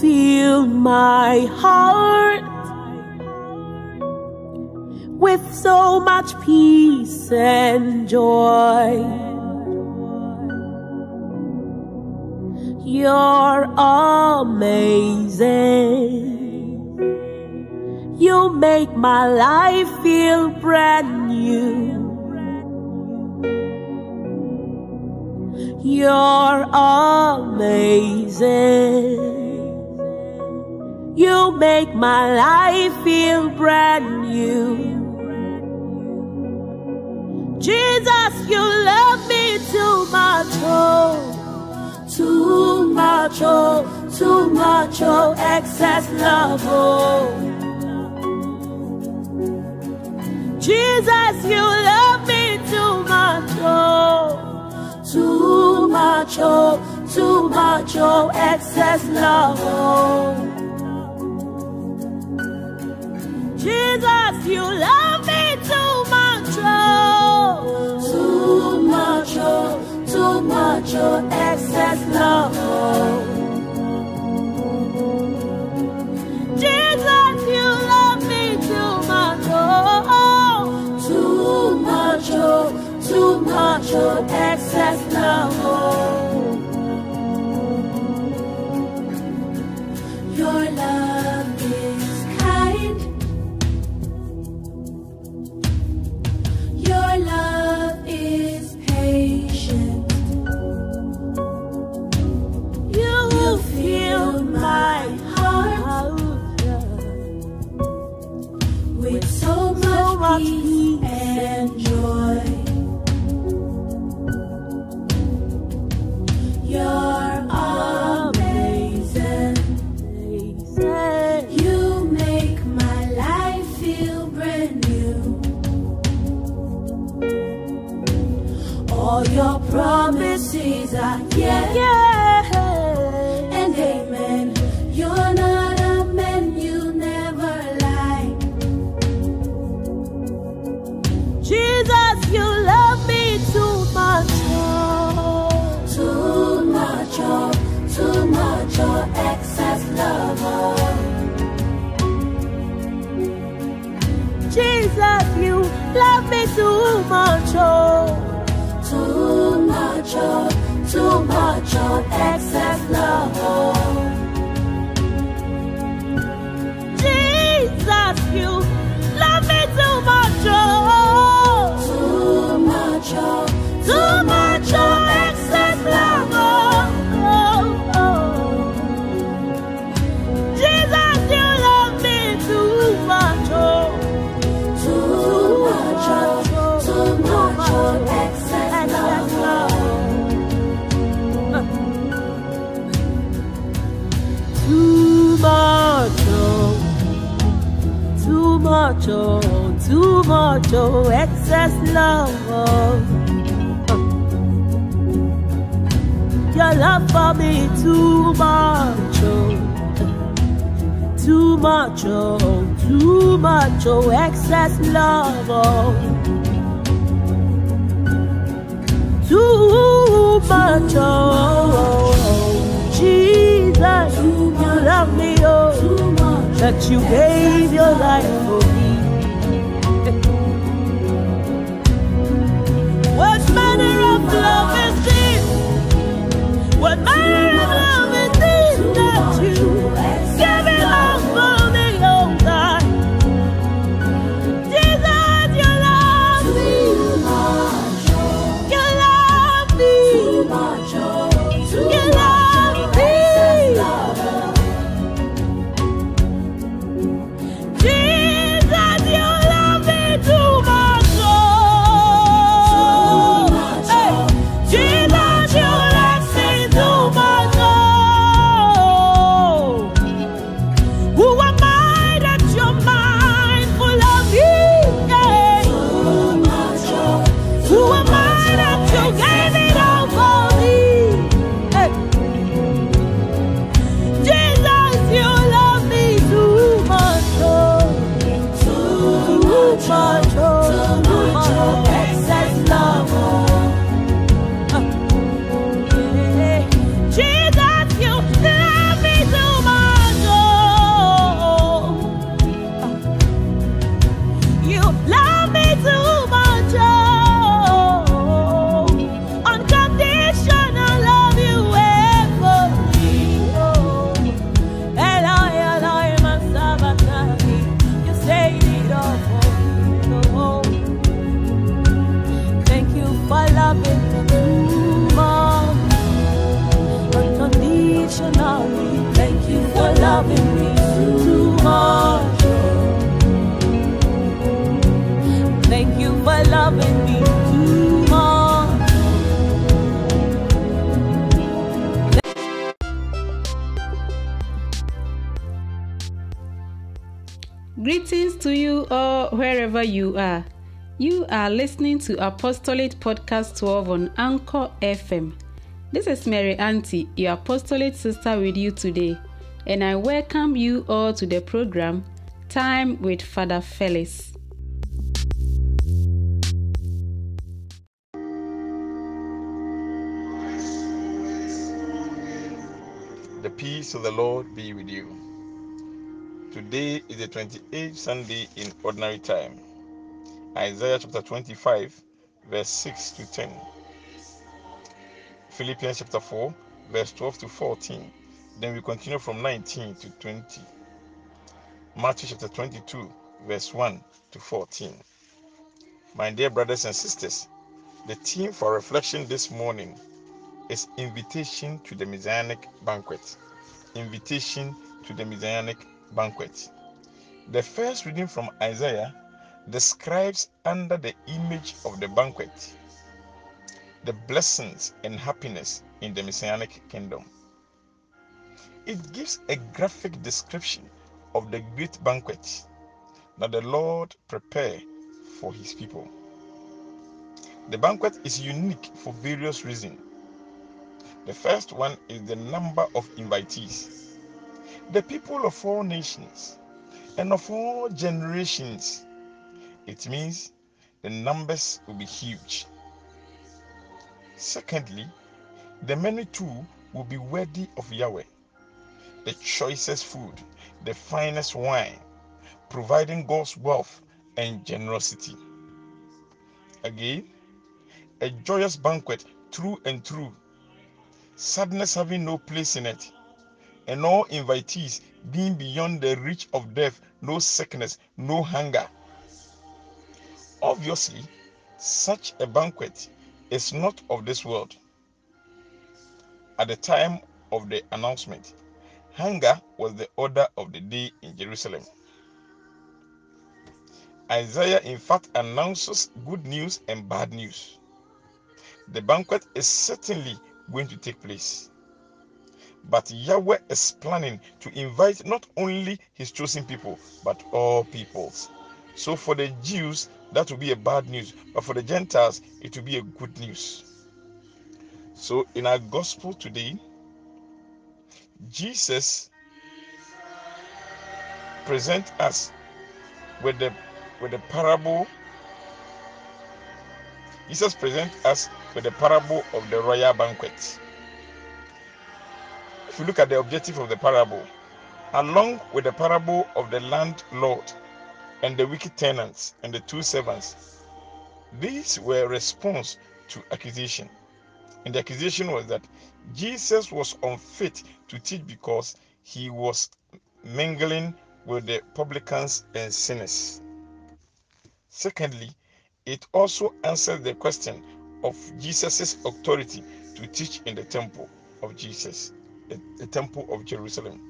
fill my heart with so much peace and joy. You're amazing. You make my life feel brand new. You're amazing. You make my life feel brand new. Jesus, you love me too much, oh, too much, oh, too much, oh, excess love, oh. Jesus, you love me too much, oh, too much, oh, too much, oh, excess love, oh. Jesus, you love me too much, oh, too much, oh, too much, oh, excess love, oh. Jesus, you love me too much, oh, too much, oh, too much, oh, excess love, oh. Jesus, you love me too much. Oh. Too much, oh, too much, oh, excess love. Oh. Jesus, you love me too much. Oh. Much, oh, excess love. Your love for me too much, oh, too much, oh, too much, oh, excess love. Too much, oh, Jesus, you love me, oh, that you gave your life for me. Greetings to you all wherever you are. You are listening to Apostolate Podcast 12 on Anchor FM. This is Mary Auntie, your apostolate sister, with you today, and I welcome you all to the program Time with Father Felix. The peace of the Lord be with you. Today is the 28th Sunday in Ordinary Time. Isaiah chapter 25, verse 6 to 10. Philippians chapter 4, verse 12 to 14. Then we continue from 19 to 20. Matthew chapter 22, verse 1 to 14. My dear brothers and sisters, the theme for reflection this morning is invitation to the Messianic banquet. Invitation to the Messianic banquet. The first reading from Isaiah describes under the image of the banquet the blessings and happiness in the Messianic kingdom. It gives a graphic description of the great banquet that the Lord prepared for his people. The banquet is unique for various reasons. The first one is the number of invitees. The people of all nations and of all generations. It means the numbers will be huge. Secondly, the many too will be worthy of Yahweh. The choicest food, the finest wine, providing God's wealth and generosity. Again, a joyous banquet through and through sadness having no place in it, and all invitees being beyond the reach of death, no sickness, no hunger. Obviously, such a banquet is not of this world. At the time of the announcement, hunger was the order of the day in Jerusalem. Isaiah, in fact, announces good news and bad news. The banquet is certainly going to take place. But Yahweh is planning to invite not only his chosen people, but all peoples. So for the Jews, that will be a bad news, but for the Gentiles, it will be a good news. So in our gospel today, Jesus present us with the with the parable. Jesus present us with the parable of the royal banquet. If you look at the objective of the parable, along with the parable of the landlord and the wicked tenants and the two servants, these were response to accusation. And the accusation was that Jesus was unfit to teach because he was mingling with the publicans and sinners. Secondly, it also answers the question of Jesus' authority to teach in the temple of Jesus, the, the temple of Jerusalem.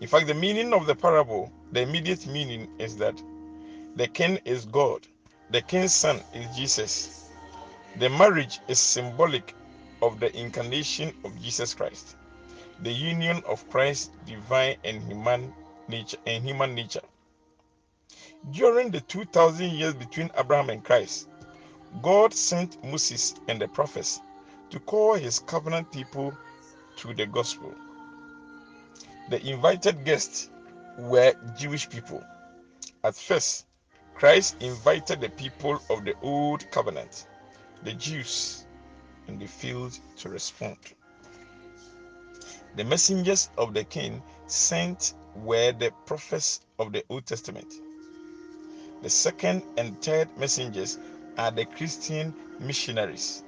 In fact, the meaning of the parable, the immediate meaning is that the king is God, the king's son is Jesus. The marriage is symbolic of the incarnation of Jesus Christ, the union of Christ's divine and human nature and human nature. During the 2000 years between Abraham and Christ, God sent Moses and the prophets to call his covenant people to the gospel. The invited guests were Jewish people. At first, Christ invited the people of the old covenant, the Jews, and they failed to respond. The messengers of the king sent were the prophets of the Old Testament. The second and third messengers are the Christian missionaries.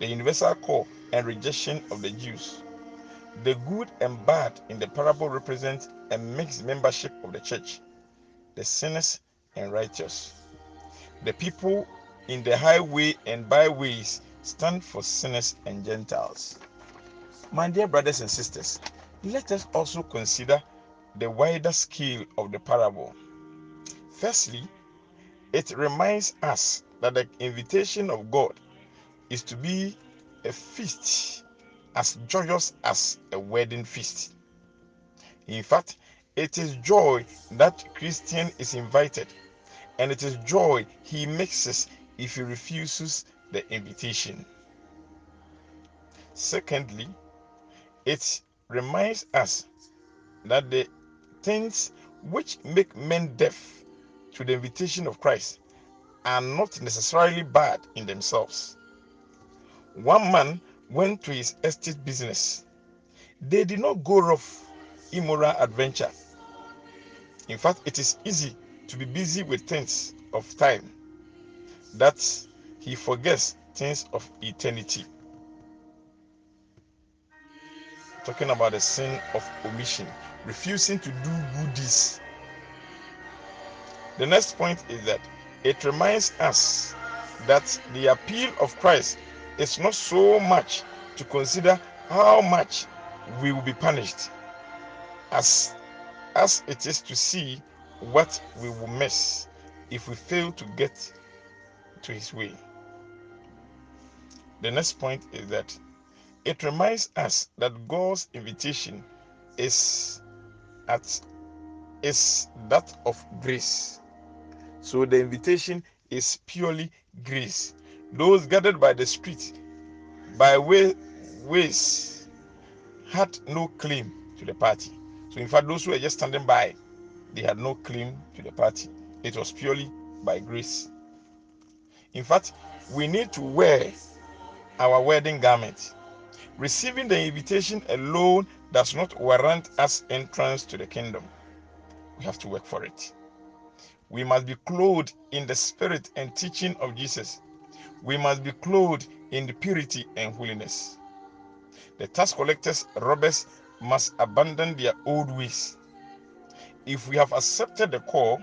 The universal call and rejection of the Jews. The good and bad in the parable represent a mixed membership of the church, the sinners and righteous. The people in the highway and byways stand for sinners and Gentiles. My dear brothers and sisters, let us also consider the wider scale of the parable. Firstly, it reminds us that the invitation of God is to be a feast as joyous as a wedding feast. In fact, it is joy that Christian is invited, and it is joy he mixes if he refuses the invitation. Secondly, it reminds us that the things which make men deaf to the invitation of Christ are not necessarily bad in themselves. One man went to his estate business. They did not go off immoral adventure. In fact, it is easy to be busy with things of time that he forgets things of eternity. Talking about the sin of omission, refusing to do good deeds. The next point is that it reminds us that the appeal of Christ is not so much to consider how much we will be punished as as it is to see what we will miss if we fail to get to his way. The next point is that it reminds us that God's invitation is at is that of grace. So the invitation is purely grace. Those gathered by the street by way, ways had no claim to the party. So in fact, those who were just standing by, they had no claim to the party. It was purely by grace. In fact, we need to wear our wedding garment. Receiving the invitation alone does not warrant us entrance to the kingdom. We have to work for it. We must be clothed in the spirit and teaching of Jesus. We must be clothed in the purity and holiness. The tax collectors, robbers, must abandon their old ways. If we have accepted the call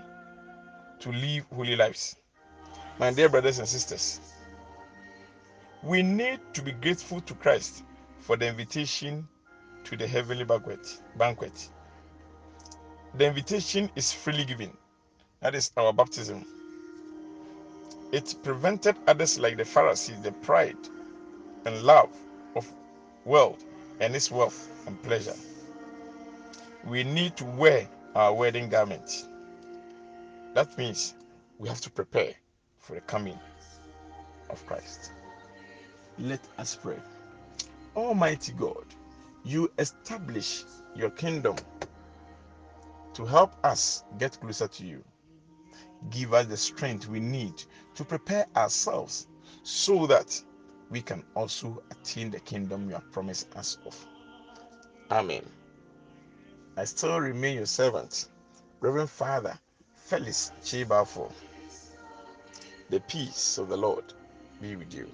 to live holy lives, my dear brothers and sisters, we need to be grateful to Christ for the invitation to the heavenly banquet. banquet. The invitation is freely given. That is our baptism. It prevented others like the Pharisees, the pride and love of wealth and its wealth and pleasure. We need to wear our wedding garment. That means we have to prepare for the coming of Christ. Let us pray. Almighty God, you establish your kingdom to help us get closer to you. Give us the strength we need to prepare ourselves so that we can also attain the kingdom you have promised us of. Amen. I still remain your servant, Reverend Father Felix Chibafo. The peace of the Lord be with you.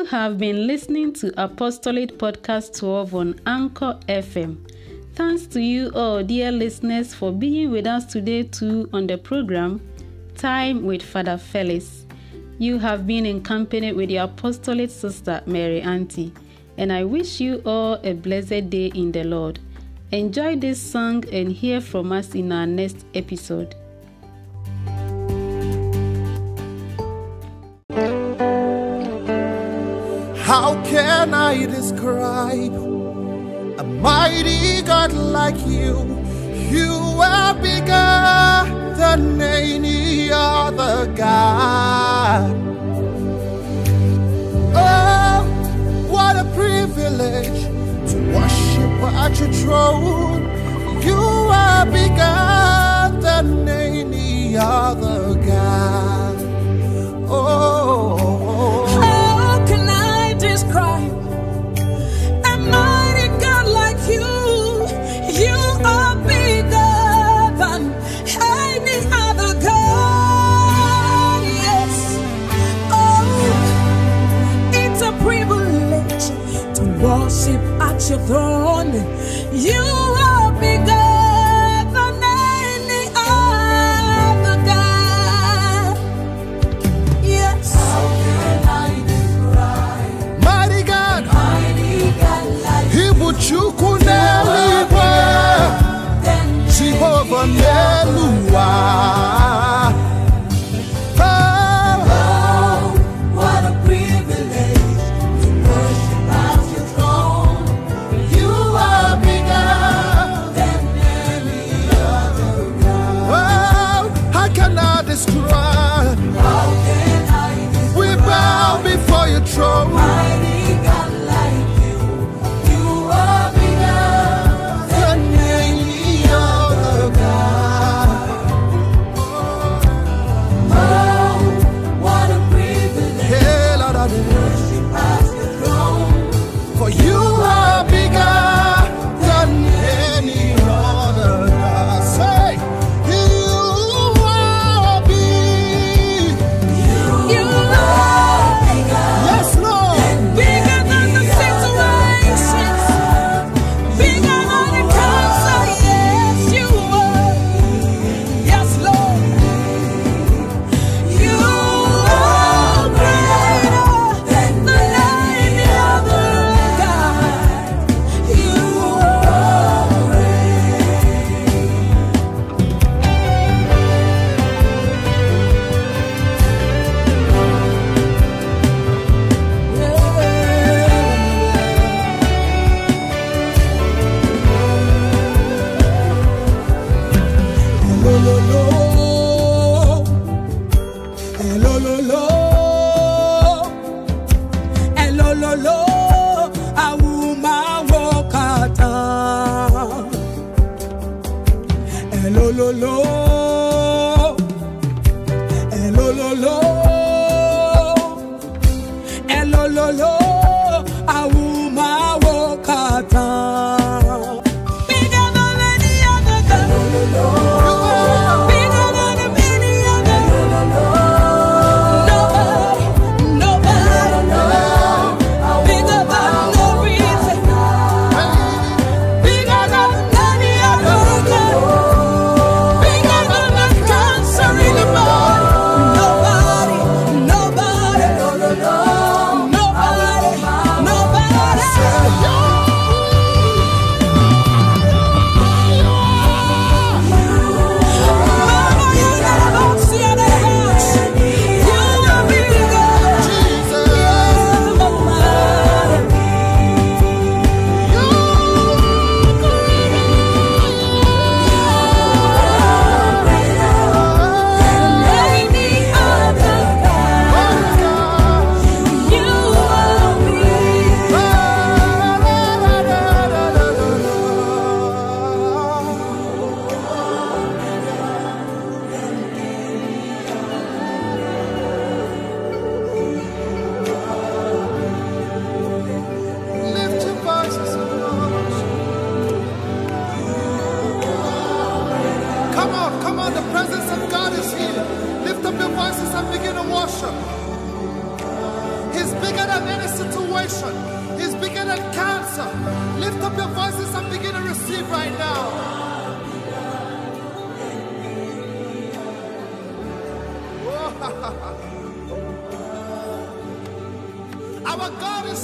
You have been listening to Apostolate Podcast 12 on Anchor FM. Thanks to you all, dear listeners, for being with us today too on the program Time with Father Felix. You have been in company with your apostolate sister Mary Auntie, and I wish you all a blessed day in the Lord. Enjoy this song and hear from us in our next episode. Describe a mighty God like you? You are bigger than any other God. Oh, what a privilege to worship at your throne. You are bigger than any other God. Oh. How can I describe your throne. You situation. He's bigger than cancer. Lift up your voices and begin to receive right now. Our God is